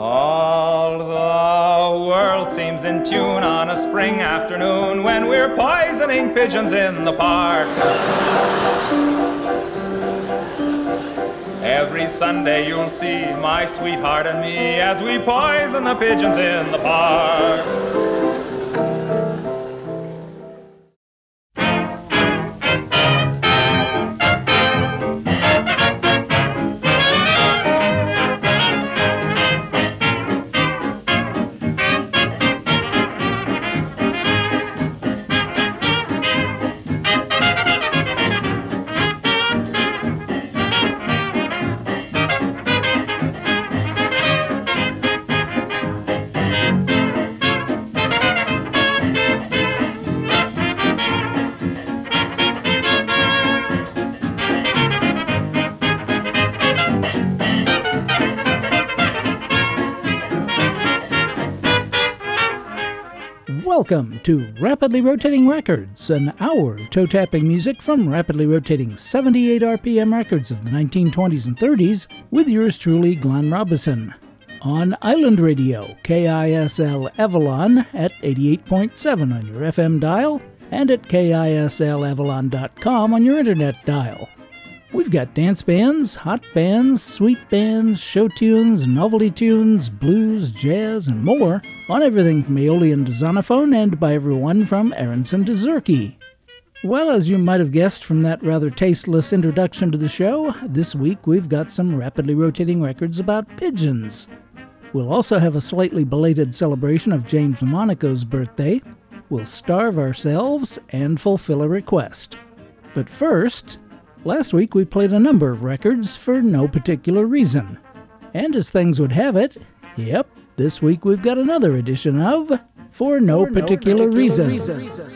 All the world seems in tune on a spring afternoon when we're poisoning pigeons in the park. Every Sunday you'll see my sweetheart and me as we poison the pigeons in the park. To Rapidly Rotating Records, an hour of toe tapping music from rapidly rotating 78 RPM records of the 1920s and 30s, with yours truly, Glenn Robison. On Island Radio, KISL Avalon at 88.7 on your FM dial, and at KISLAvalon.com on your internet dial. We've got dance bands, hot bands, sweet bands, show tunes, novelty tunes, blues, jazz, and more on everything from Aeolian to Zonophone and by everyone from Aronson to Zurke. Well, as you might have guessed from that rather tasteless introduction to the show, this week we've got some rapidly rotating records about pigeons. We'll also have a slightly belated celebration of James Monaco's birthday. We'll starve ourselves and fulfill a request. But first, Last week we played a number of records for no particular reason. And as things would have it, yep, this week we've got another edition of For No, for particular, no particular, Reason. reason.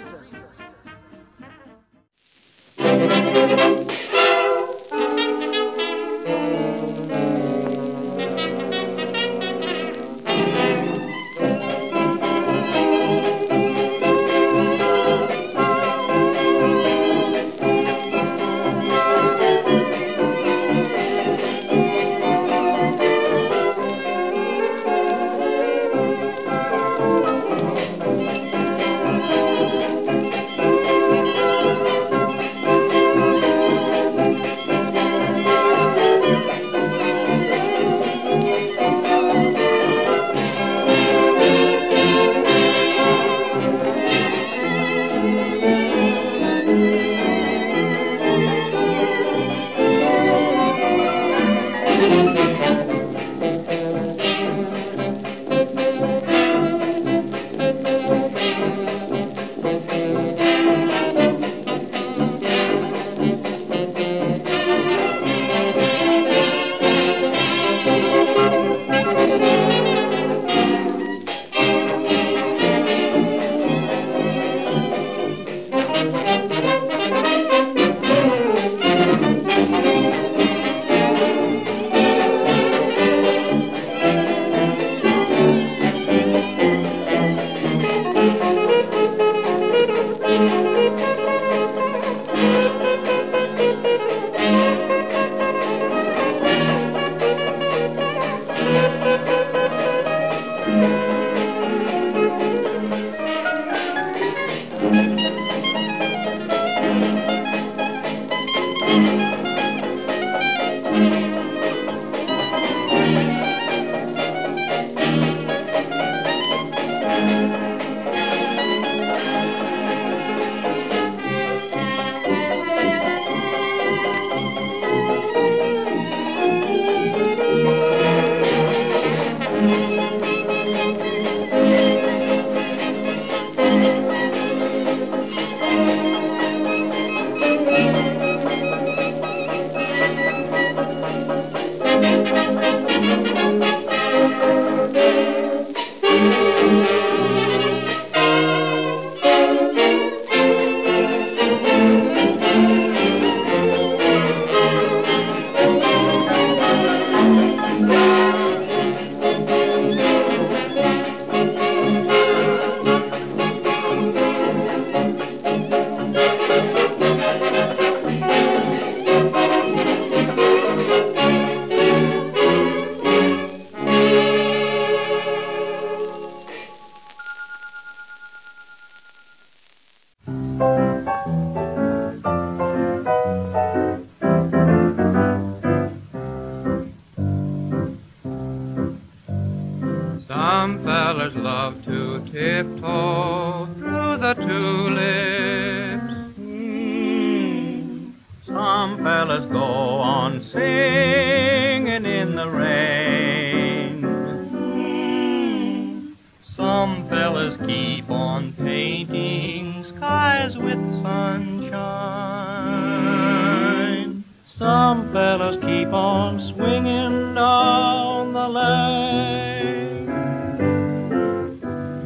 Some fellas keep on swinging down the lane.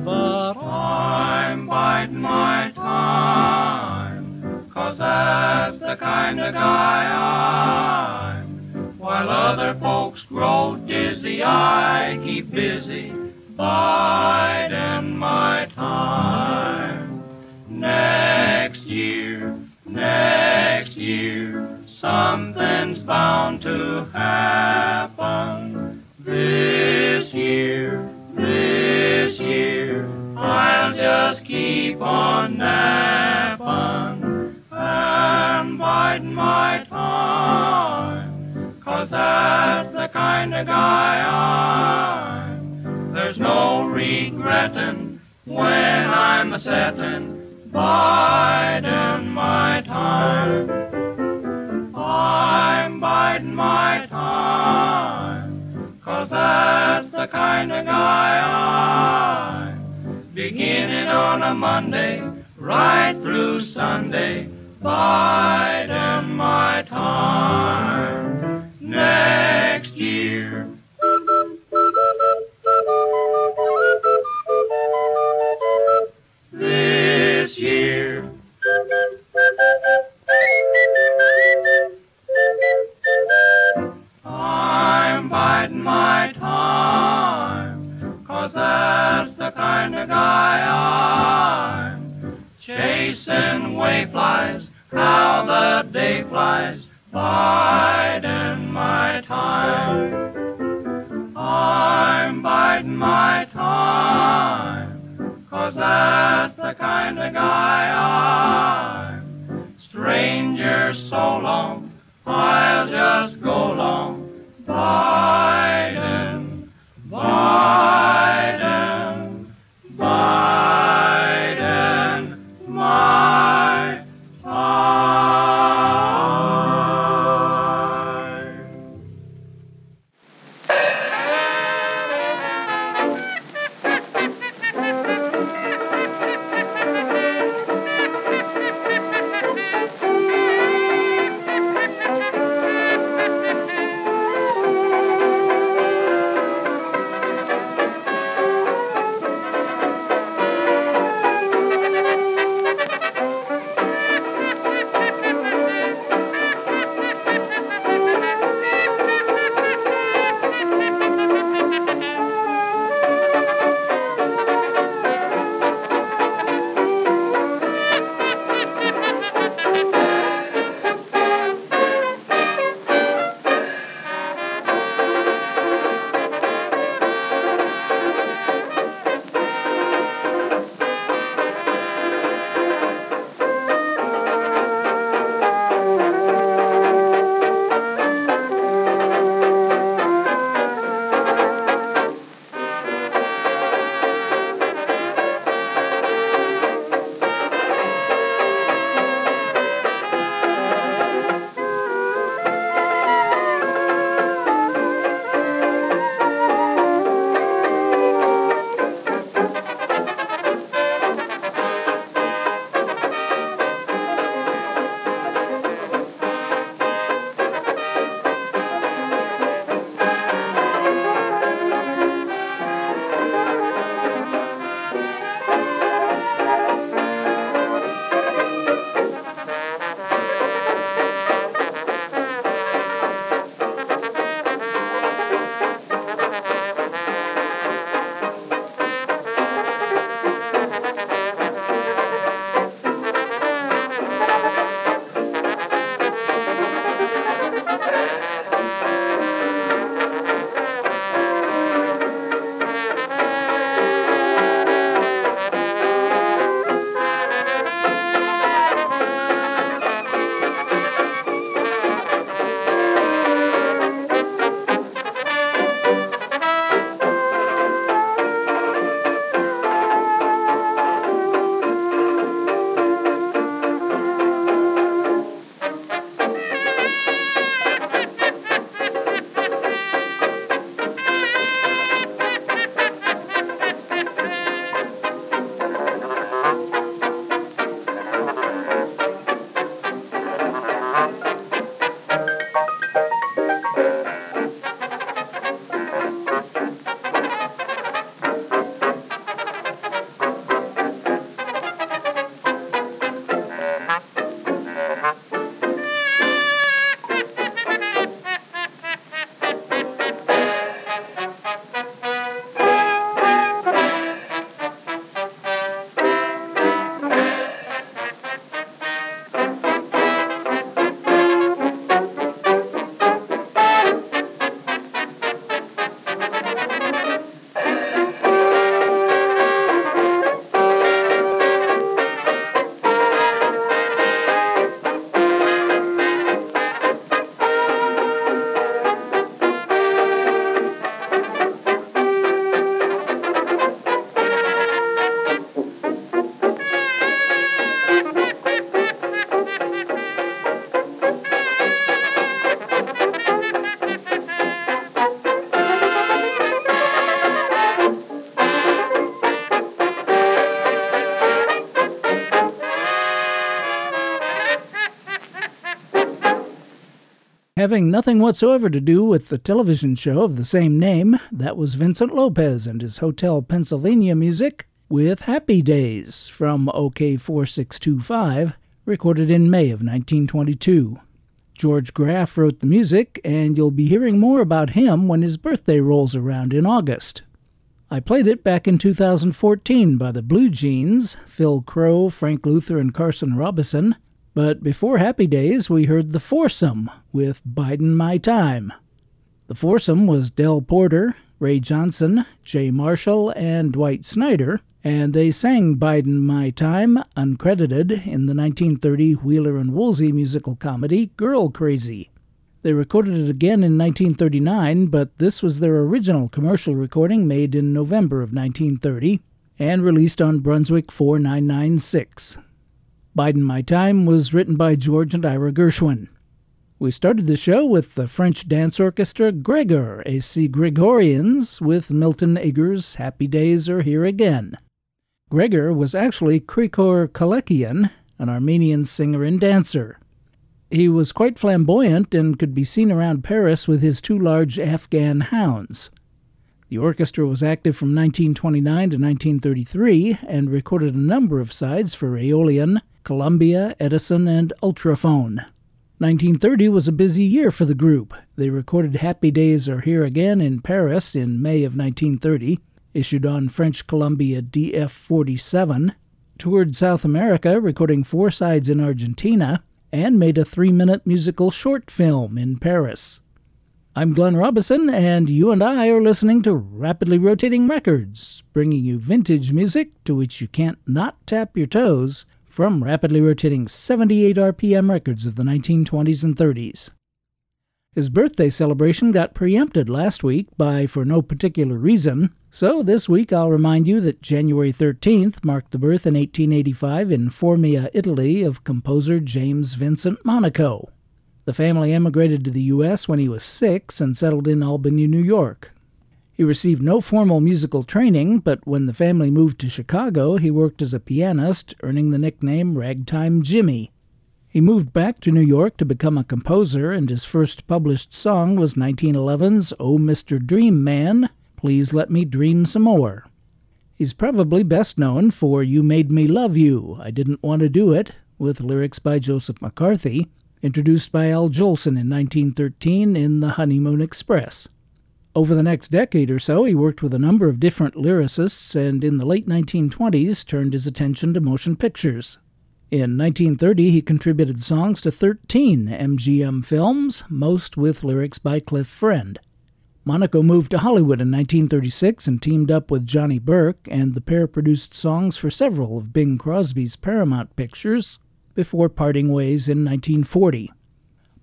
But I'm biding my time, cause that's the kind of guy I'm. While other folks grow dizzy, I keep busy biding my time. Bound to happen. This year, this year, I'll just keep on napping and biding my time. Cause that's the kind of guy I'm. There's no regretting when I'm a setting, biding my time. Biding my time, cause that's the kind of guy I'm. Beginning on a Monday, right through Sunday, biding my time. Next year. I'm Having nothing whatsoever to do with the television show of the same name, that was Vincent Lopez and his Hotel Pennsylvania music with Happy Days from OKeh 4625, recorded in May of 1922. George Graff wrote the music, and you'll be hearing more about him when his birthday rolls around in August. I played it back in 2014 by the Blue Jeans, Phil Crow, Frank Luther, and Carson Robison, but before Happy Days, we heard The Foursome with Bidin' My Time. The foursome was Del Porter, Ray Johnson, Jay Marshall, and Dwight Snyder, and they sang Bidin' My Time, uncredited, in the 1930 Wheeler and Woolsey musical comedy Girl Crazy. They recorded it again in 1939, but this was their original commercial recording made in November of 1930 and released on Brunswick 4996. Bidin' My Time was written by George and Ira Gershwin. We started the show with the French dance orchestra Gregor et ses Gregorians with Milton Ager's Happy Days Are Here Again. Gregor was actually Krikor Kalekian, an Armenian singer and dancer. He was quite flamboyant and could be seen around Paris with his two large Afghan hounds. The orchestra was active from 1929 to 1933 and recorded a number of sides for Aeolian, Columbia, Edison, and Ultraphone. 1930 was a busy year for the group. They recorded Happy Days Are Here Again in Paris in May of 1930, issued on French Columbia DF 47, toured South America, recording four sides in Argentina, and made a three minute musical short film in Paris. I'm Glenn Robison, and you and I are listening to Rapidly Rotating Records, bringing you vintage music to which you can't not tap your toes from rapidly rotating 78 RPM records of the 1920s and 30s. His birthday celebration got preempted last week by For No Particular Reason, so this week I'll remind you that January 13th marked the birth in 1885 in Formia, Italy, of composer James Vincent Monaco. The family emigrated to the U.S. when he was six and settled in Albany, New York. He received no formal musical training, but when the family moved to Chicago, he worked as a pianist, earning the nickname Ragtime Jimmy. He moved back to New York to become a composer, and his first published song was 1911's Oh Mr. Dream Man, Please Let Me Dream Some More. He's probably best known for You Made Me Love You, I Didn't Want to Do It, with lyrics by Joseph McCarthy, introduced by Al Jolson in 1913 in The Honeymoon Express. Over the next decade or so, he worked with a number of different lyricists and in the late 1920s turned his attention to motion pictures. In 1930, he contributed songs to 13 MGM films, most with lyrics by Cliff Friend. Monaco moved to Hollywood in 1936 and teamed up with Johnny Burke, and the pair produced songs for several of Bing Crosby's Paramount pictures before parting ways in 1940.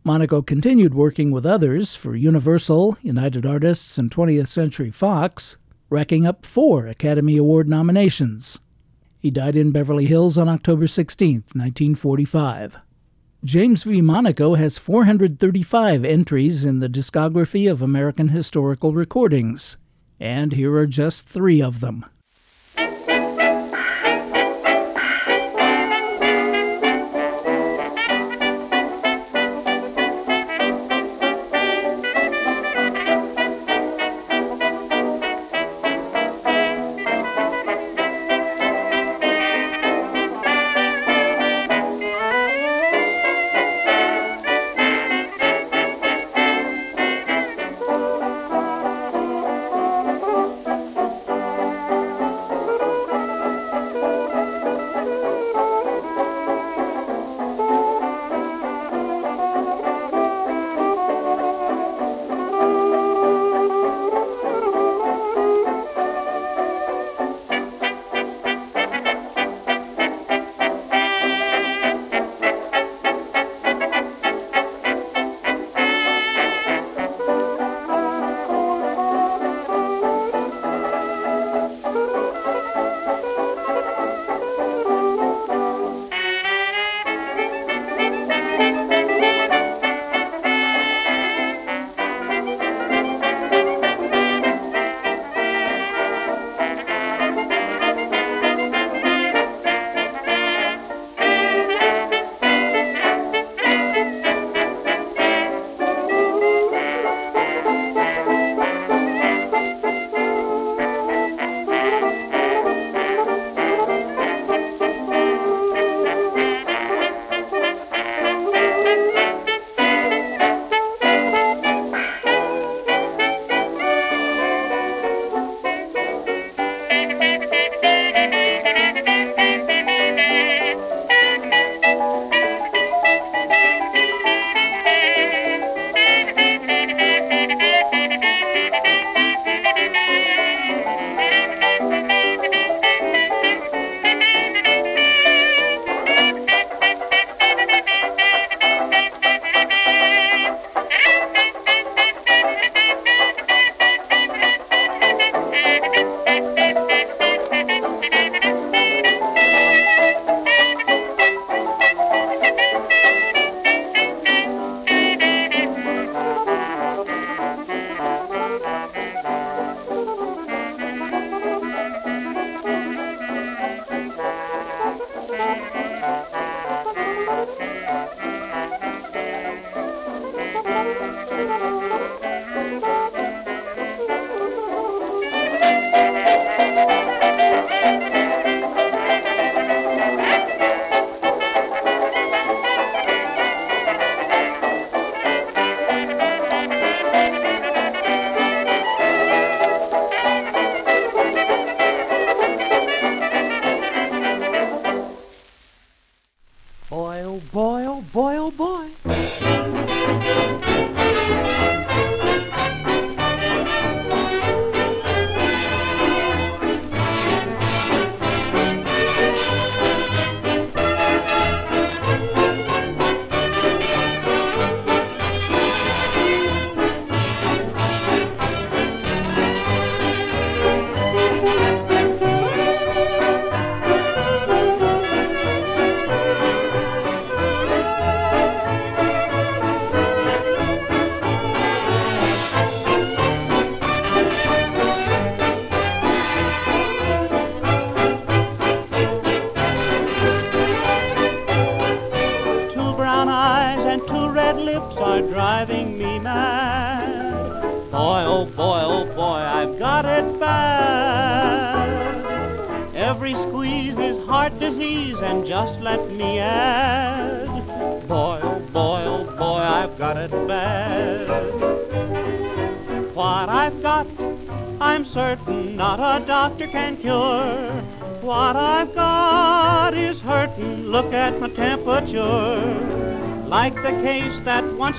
Monaco continued working with others for Universal, United Artists, and 20th Century Fox, racking up four Academy Award nominations. He died in Beverly Hills on October 16, 1945. James V. Monaco has 435 entries in the discography of American Historical Recordings, and here are just three of them.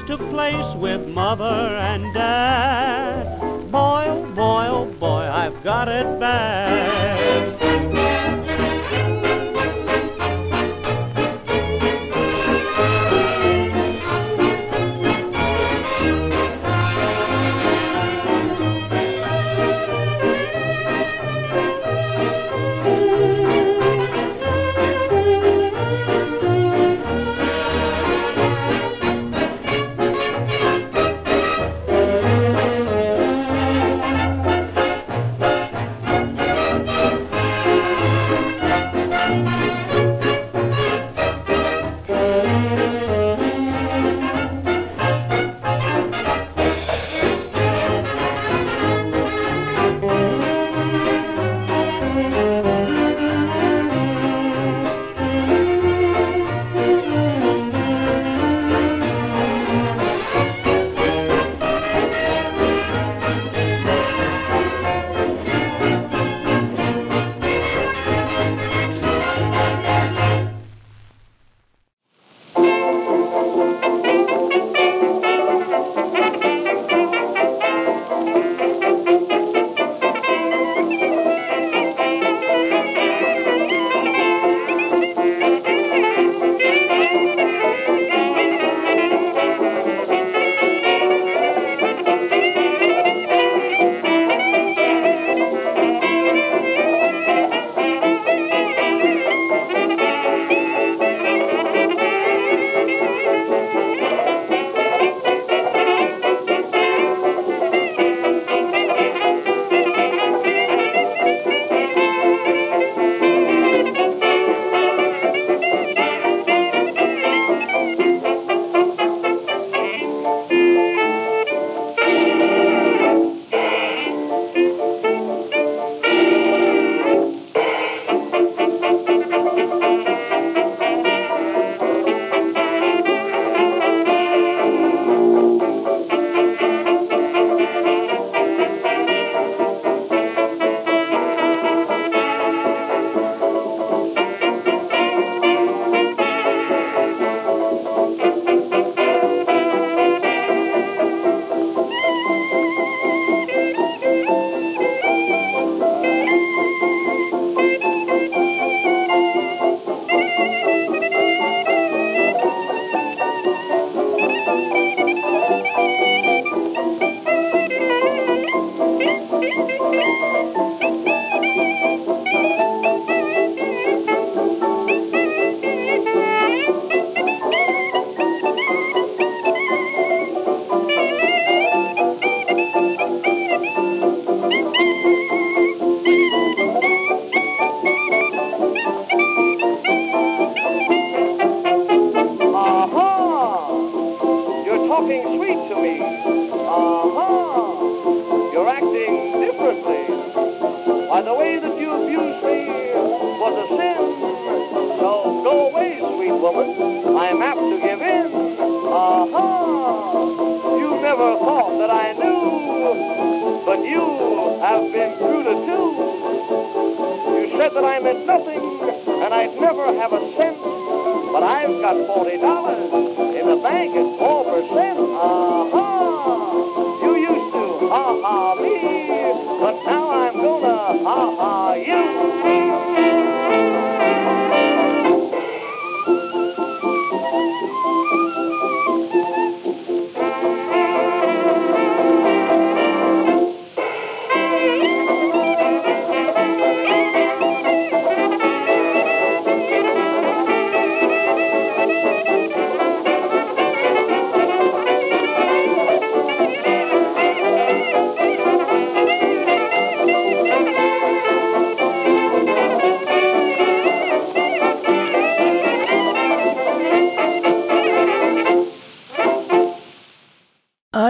Took place with mother and dad.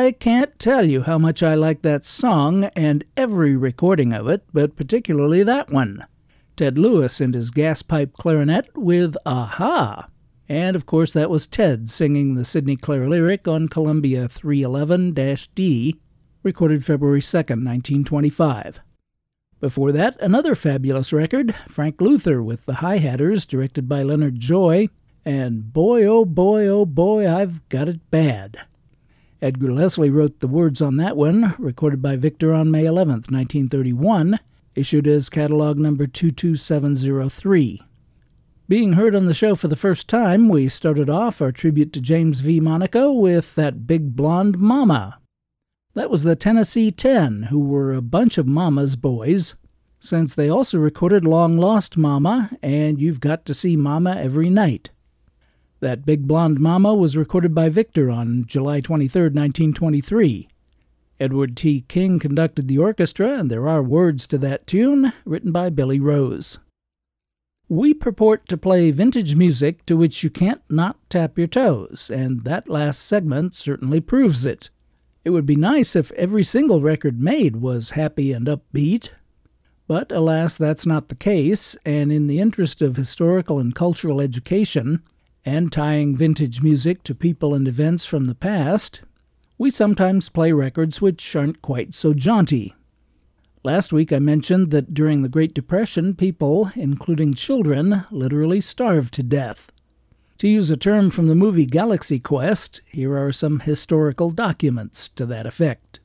I can't tell you how much I like that song and every recording of it, but particularly that one. Ted Lewis and his gas pipe clarinet with Aha. And of course, that was Ted singing the Sidney Clare lyric on Columbia 311 D, recorded February 2, 1925. Before that, another fabulous record, Frank Luther with the Hi Hatters, directed by Leonard Joy, and boy, oh boy, oh boy, I've got it bad. Edgar Leslie wrote the words on that one, recorded by Victor on May 11, 1931, issued as catalog number 22703. Being heard on the show for the first time, we started off our tribute to James V. Monaco with that big blonde mama. That was the Tennessee Ten, who were a bunch of Mama's boys, since they also recorded Long Lost Mama and You've Got to See Mama Every Night. That Big Blonde Mama was recorded by Victor on July 23, 1923. Edward T. King conducted the orchestra, and there are words to that tune, written by Billy Rose. We purport to play vintage music to which you can't not tap your toes, and that last segment certainly proves it. It would be nice if every single record made was happy and upbeat. But alas, that's not the case, and in the interest of historical and cultural education, and tying vintage music to people and events from the past, we sometimes play records which aren't quite so jaunty. Last week I mentioned that during the Great Depression, people, including children, literally starved to death. To use a term from the movie Galaxy Quest, here are some historical documents to that effect.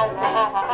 Oh,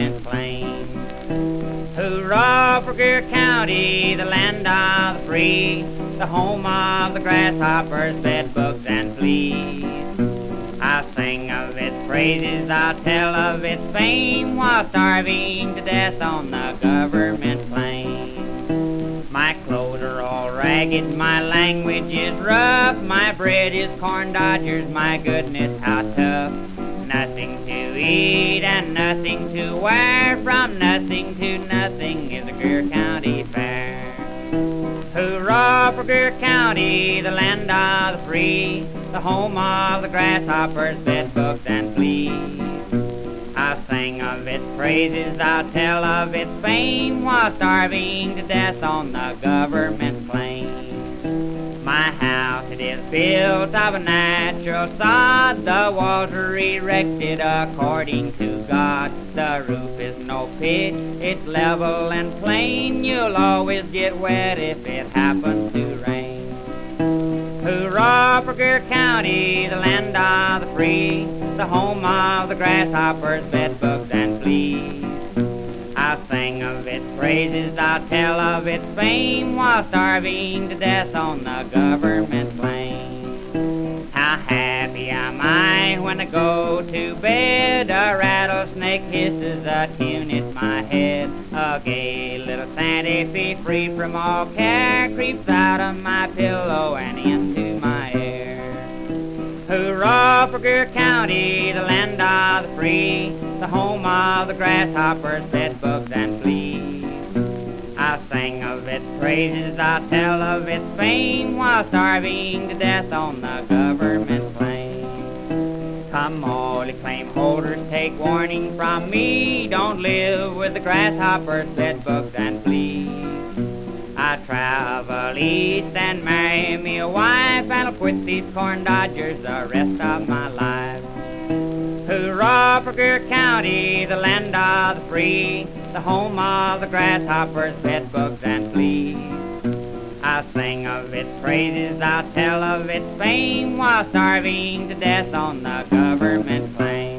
government plain. Hoorah for Greer County, the land of the free, the home of the grasshoppers, bedbugs, and fleas. I sing of its praises, I tell of its fame, while starving to death on the government plain. My clothes are all ragged, my language is rough, my bread is corn dodgers, my goodness, how tough. Nothing to eat and nothing to wear, from nothing to nothing is a Greer County fair. Hoorah for Greer County, the land of the free, the home of the grasshoppers, bedbugs, and fleas. I sing of its praises, I tell of its fame, while starving to death on the government plain. My house it is built of a natural sod, the walls are erected according to God. The roof is no pitch, it's level and plain. You'll always get wet if it happens to rain. Hoorah for Greer County, the land of the free, the home of the grasshoppers, bedbugs, and fleas. I sing of its praises, I tell of its fame, while starving to death on the government plane. How happy am I when I go to bed, a rattlesnake hisses a tune at my head. A gay little Santa free from all care, creeps out of my pillow and into my Hoorah for Greer County, the land of the free, the home of the grasshoppers, bedbugs, and fleas. I sing of its praises, I tell of its fame, while starving to death on the government plain. Come all you claim holders, take warning from me, don't live with the grasshoppers, bedbugs, and fleas. I travel east and marry me a wife, and I'll quit these corn dodgers the rest of my life. Hoorah for Greer County, the land of the free, the home of the grasshoppers, bedbugs, and fleas. I sing of its praises, I tell of its fame, while starving to death on the government plain.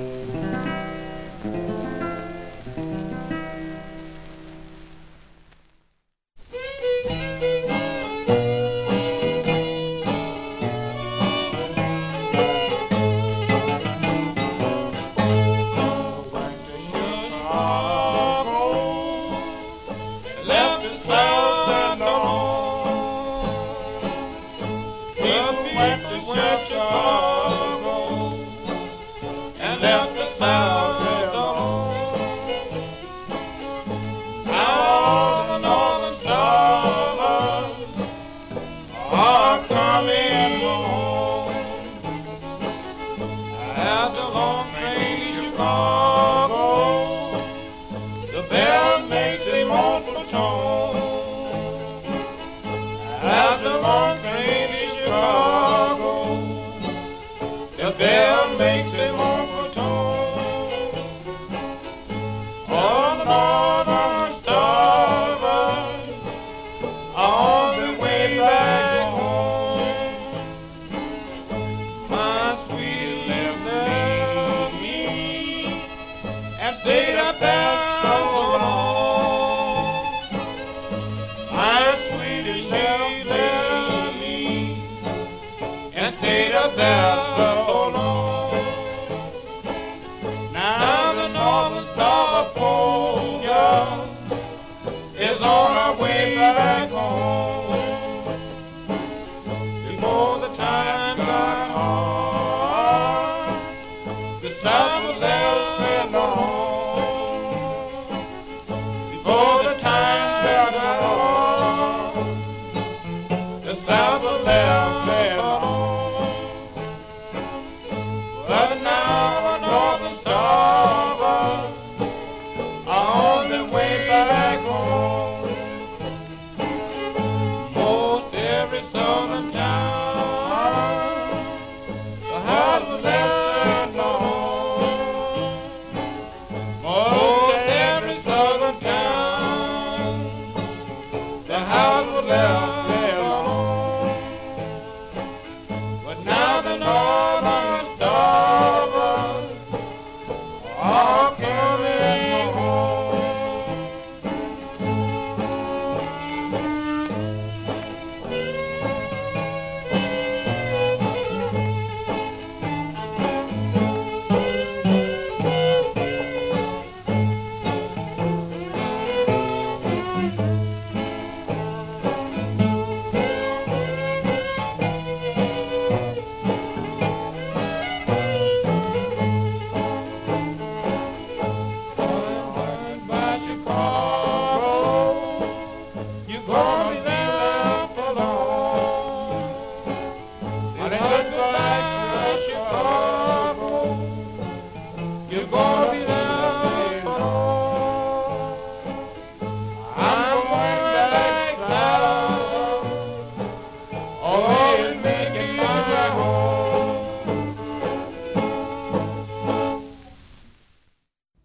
Stayed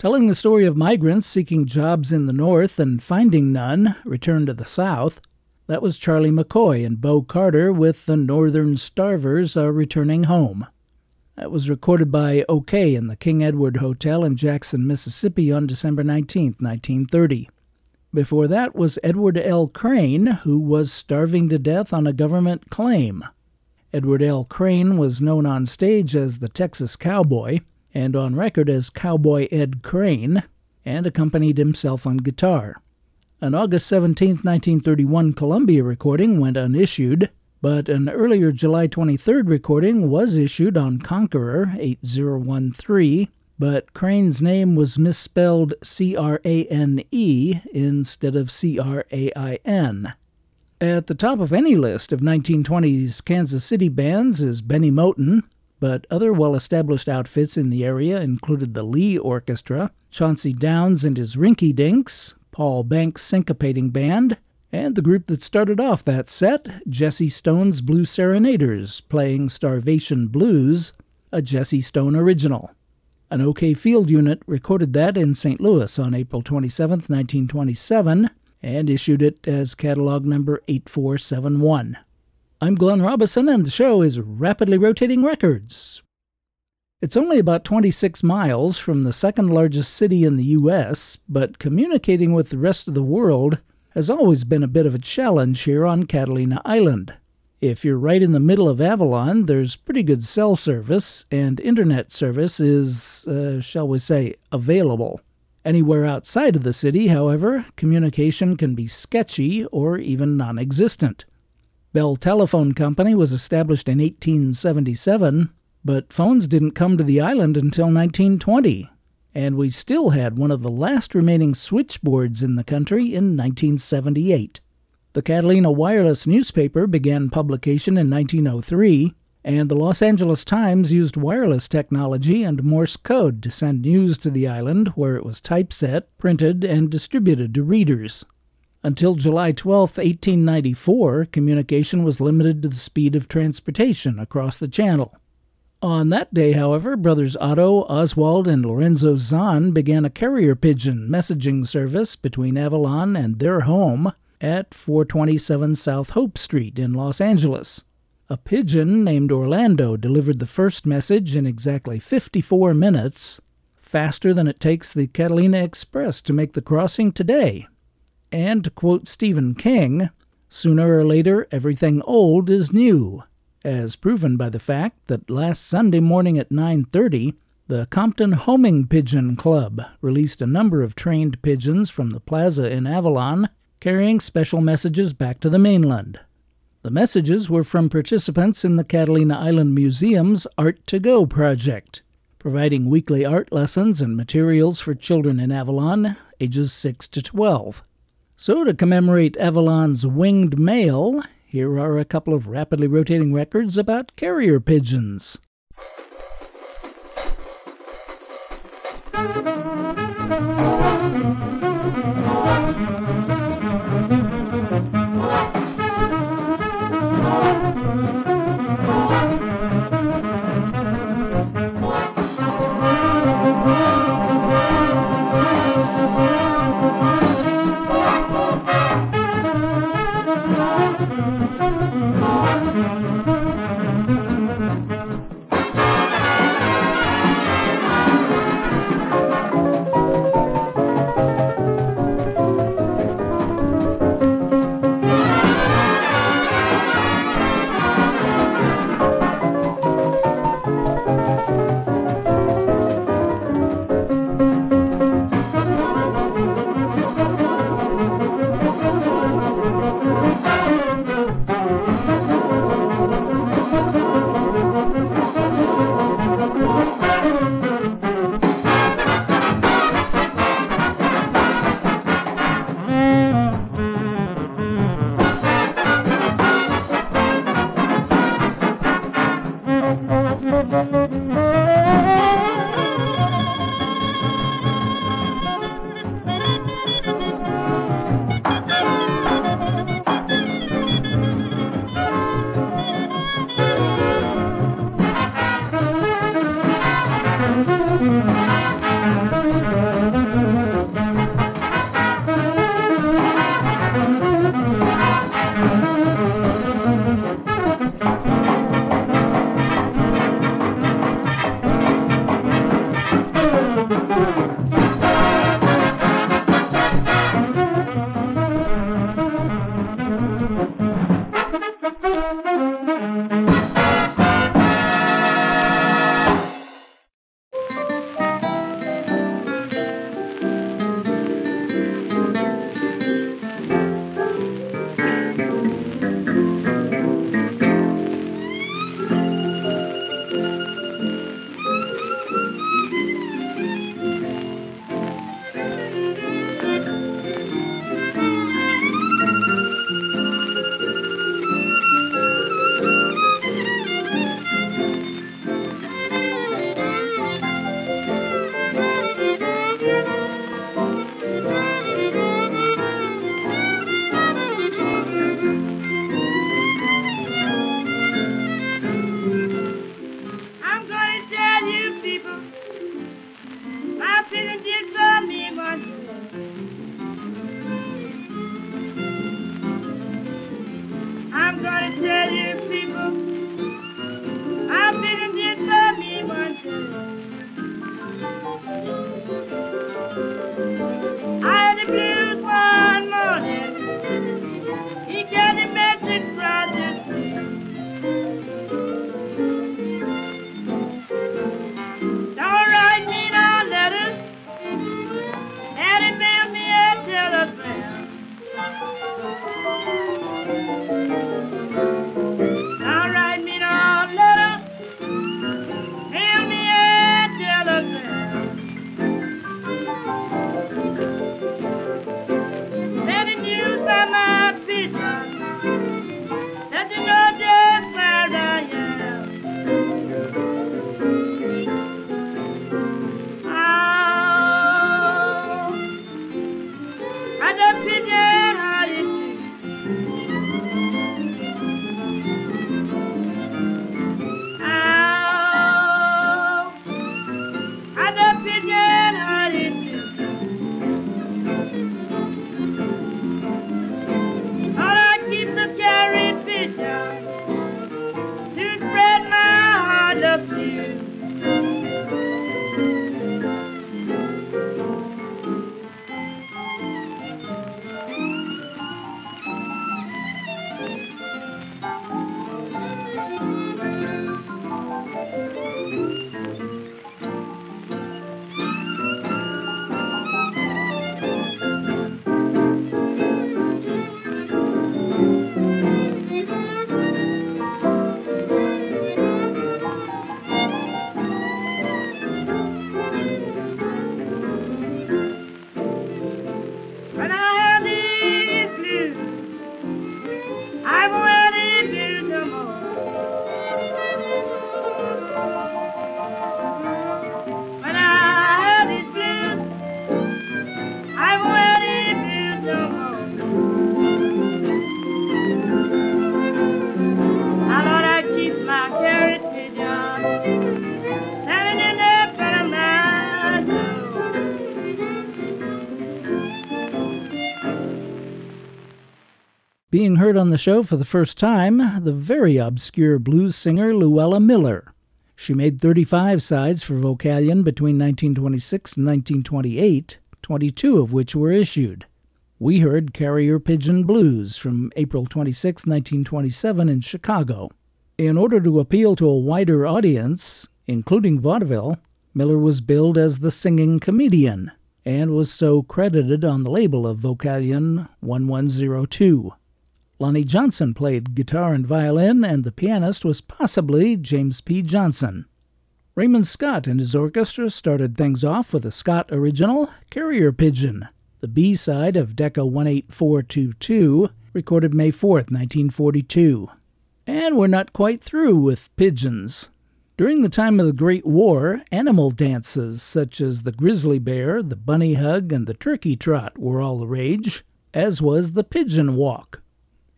Telling the story of migrants seeking jobs in the North and finding none, return to the South. That was Charlie McCoy and Bo Carter with The Northern Starvers Are Returning Home. That was recorded by OKeh in the King Edward Hotel in Jackson, Mississippi on December 19, 1930. Before that was Edward L. Crane, who was starving to death on a government claim. Edward L. Crane was known on stage as the Texas Cowboy and on record as Cowboy Ed Crane, and accompanied himself on guitar. An August 17, 1931 Columbia recording went unissued, but an earlier July 23 recording was issued on Conqueror 8013, but Crane's name was misspelled C R A N E instead of C R A I N. At the top of any list of 1920s Kansas City bands is Bennie Moten, but other well established outfits in the area included the Lee Orchestra, Chauncey Downs and his Rinky Dinks, Paul Banks Syncopating Band, and the group that started off that set, Jesse Stone's Blue Serenaders, playing Starvation Blues, a Jesse Stone original. An OKeh Field unit recorded that in St. Louis on April 27, 1927, and issued it as catalog number 8471. I'm Glenn Robison, and the show is Rapidly Rotating Records. It's only about 26 miles from the second largest city in the U.S., but communicating with the rest of the world has always been a bit of a challenge here on Catalina Island. If you're right in the middle of Avalon, there's pretty good cell service, and internet service is, uh, shall we say, available. Anywhere outside of the city, however, communication can be sketchy or even non existent. Bell Telephone Company was established in 1877, but phones didn't come to the island until 1920 and we still had one of the last remaining switchboards in the country in 1978. The Catalina Wireless newspaper began publication in 1903, and the Los Angeles Times used wireless technology and Morse code to send news to the island, where it was typeset, printed, and distributed to readers. Until July 12, 1894, communication was limited to the speed of transportation across the channel. On that day, however, brothers Otto, Oswald, and Lorenzo Zahn began a carrier pigeon messaging service between Avalon and their home at 427 South Hope Street in Los Angeles. A pigeon named Orlando delivered the first message in exactly 54 minutes, faster than it takes the Catalina Express to make the crossing today. And to quote Stephen King, sooner or later everything old is new as proven by the fact that last Sunday morning at 9:30, the Compton Homing Pigeon Club released a number of trained pigeons from the plaza in Avalon carrying special messages back to the mainland. The messages were from participants in the Catalina Island Museum's Art to Go project, providing weekly art lessons and materials for children in Avalon ages 6 to 12. So, to commemorate Avalon's winged mail, here are a couple of rapidly rotating records about carrier pigeons. Heard on the show for the first time, the very obscure blues singer Luella Miller. She made 35 sides for Vocalion between 1926 and 1928, 22 of which were issued. We heard Carrier Pigeon Blues from April 26, 1927, in Chicago. In order to appeal to a wider audience, including vaudeville, Miller was billed as the singing comedian and was so credited on the label of Vocalion 1102. Lonnie Johnson played guitar and violin, and the pianist was possibly James P. Johnson. Raymond Scott and his orchestra started things off with a Scott original, Carrier Pigeon, the B side of Decca 18422, recorded May 4, 1942. And we're not quite through with pigeons. During the time of the Great War, animal dances such as the grizzly bear, the bunny hug, and the turkey trot were all the rage, as was the pigeon walk.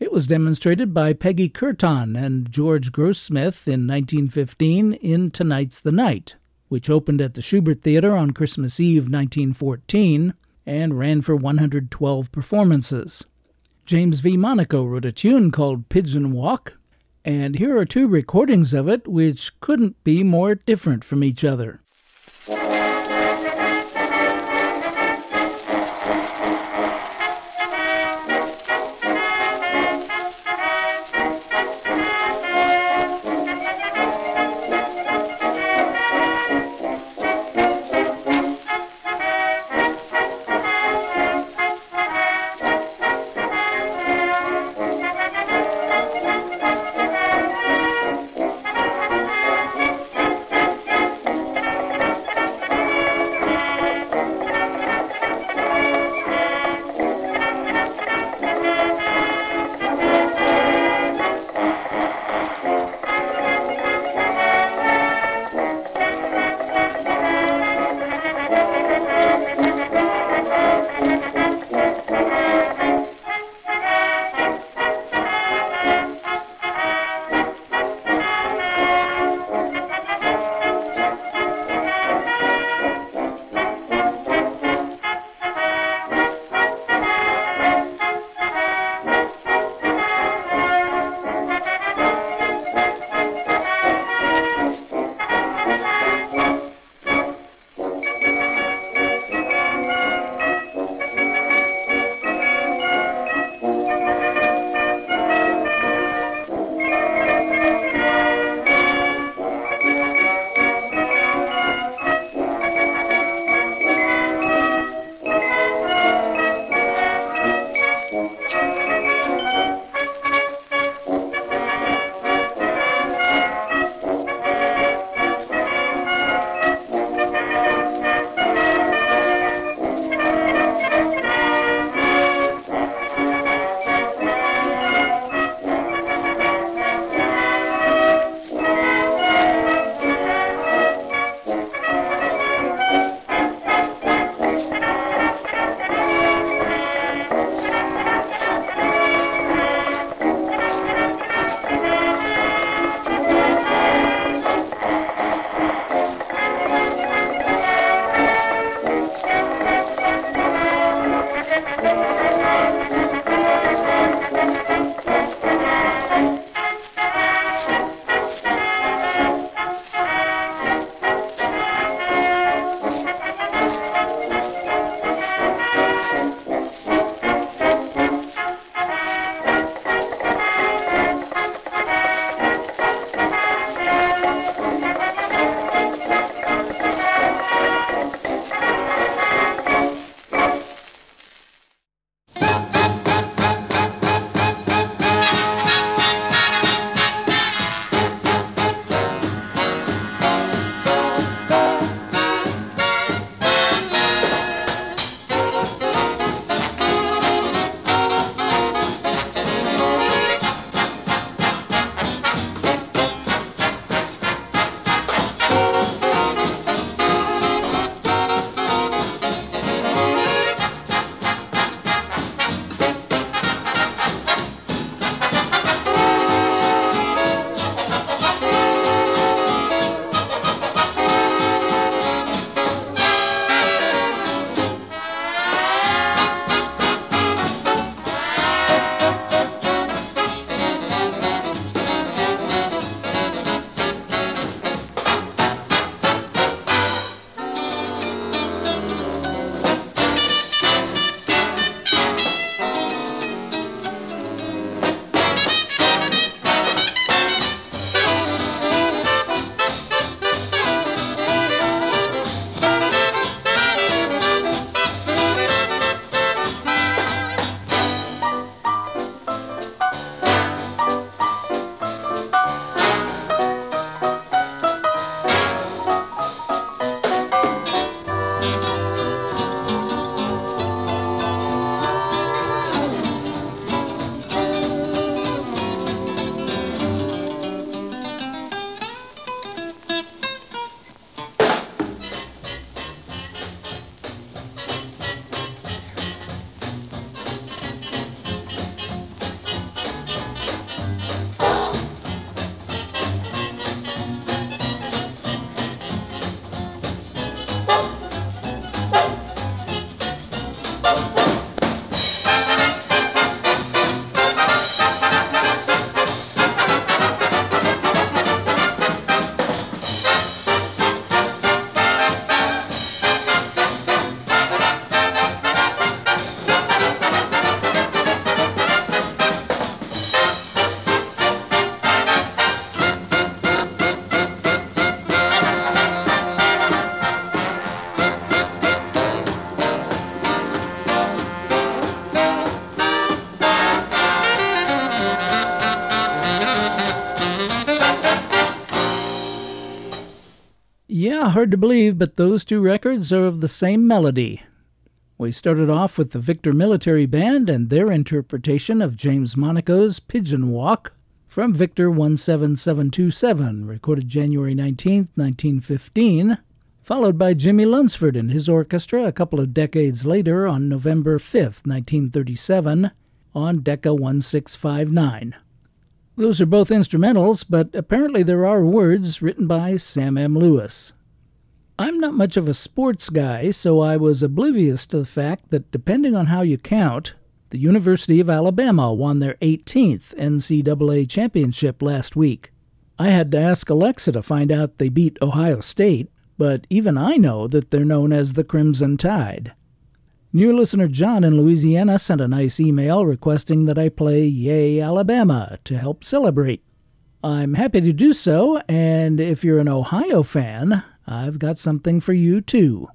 It was demonstrated by Peggy Curton and George Grossmith in 1915 in Tonight's the Night, which opened at the Shubert Theater on Christmas Eve 1914 and ran for 112 performances. James V. Monaco wrote a tune called Pigeon Walk, and here are two recordings of it which couldn't be more different from each other. Hard to believe, but those two records are of the same melody. We started off with the Victor Military Band and their interpretation of James Monaco's Pigeon Walk from Victor 17727, recorded January 19, 1915, followed by Jimmie Lunceford and his orchestra a couple of decades later on November 5, 1937, on Decca 1659. Those are both instrumentals, but apparently there are words written by Sam M. Lewis. I'm not much of a sports guy, so I was oblivious to the fact that depending on how you count, the University of Alabama won their 18th NCAA championship last week. I had to ask Alexa to find out they beat Ohio State, but even I know that they're known as the Crimson Tide. New listener John in Louisiana sent a nice email requesting that I play Yea Alabama to help celebrate. I'm happy to do so, and if you're an Ohio fan, I've got something for you too.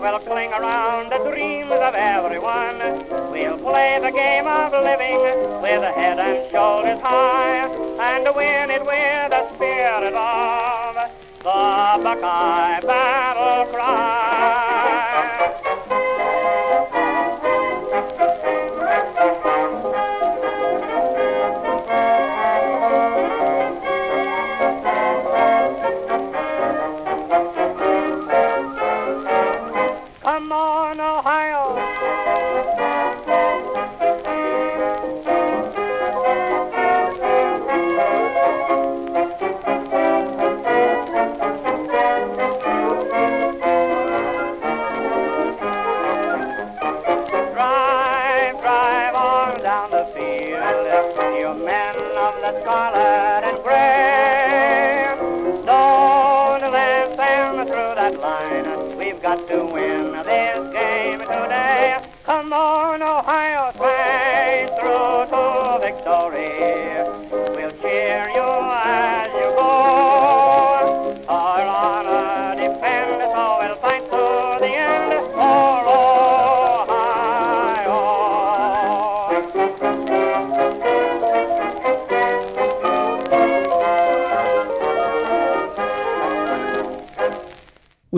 Will cling around the dreams of everyone. We'll play the game of living with head and shoulders high and win it with the spirit of the Buckeye battle cry. Oh, Ohio, Ohio.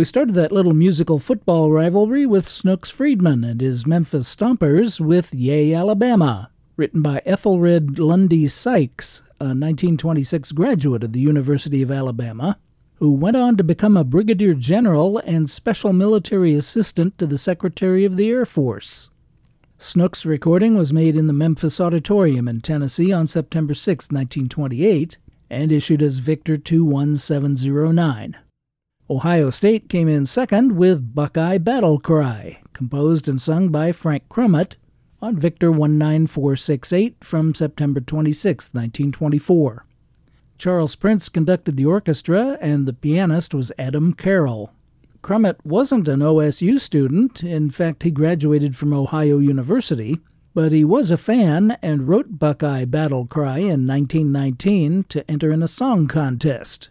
We started that little musical football rivalry with Snooks Friedman and his Memphis Stompers with Yea Alabama, written by Ethelred Lundy Sykes, a 1926 graduate of the University of Alabama, who went on to become a brigadier general and special military assistant to the Secretary of the Air Force. Snook's recording was made in the Memphis Auditorium in Tennessee on September 6, 1928, and issued as Victor 21709. Ohio State came in second with Buckeye Battle Cry, composed and sung by Frank Crumit on Victor 19468 from September 26, 1924. Charles Prince conducted the orchestra, and the pianist was Adam Carroll. Crummett wasn't an OSU student, in fact, he graduated from Ohio University, but he was a fan and wrote Buckeye Battle Cry in 1919 to enter in a song contest.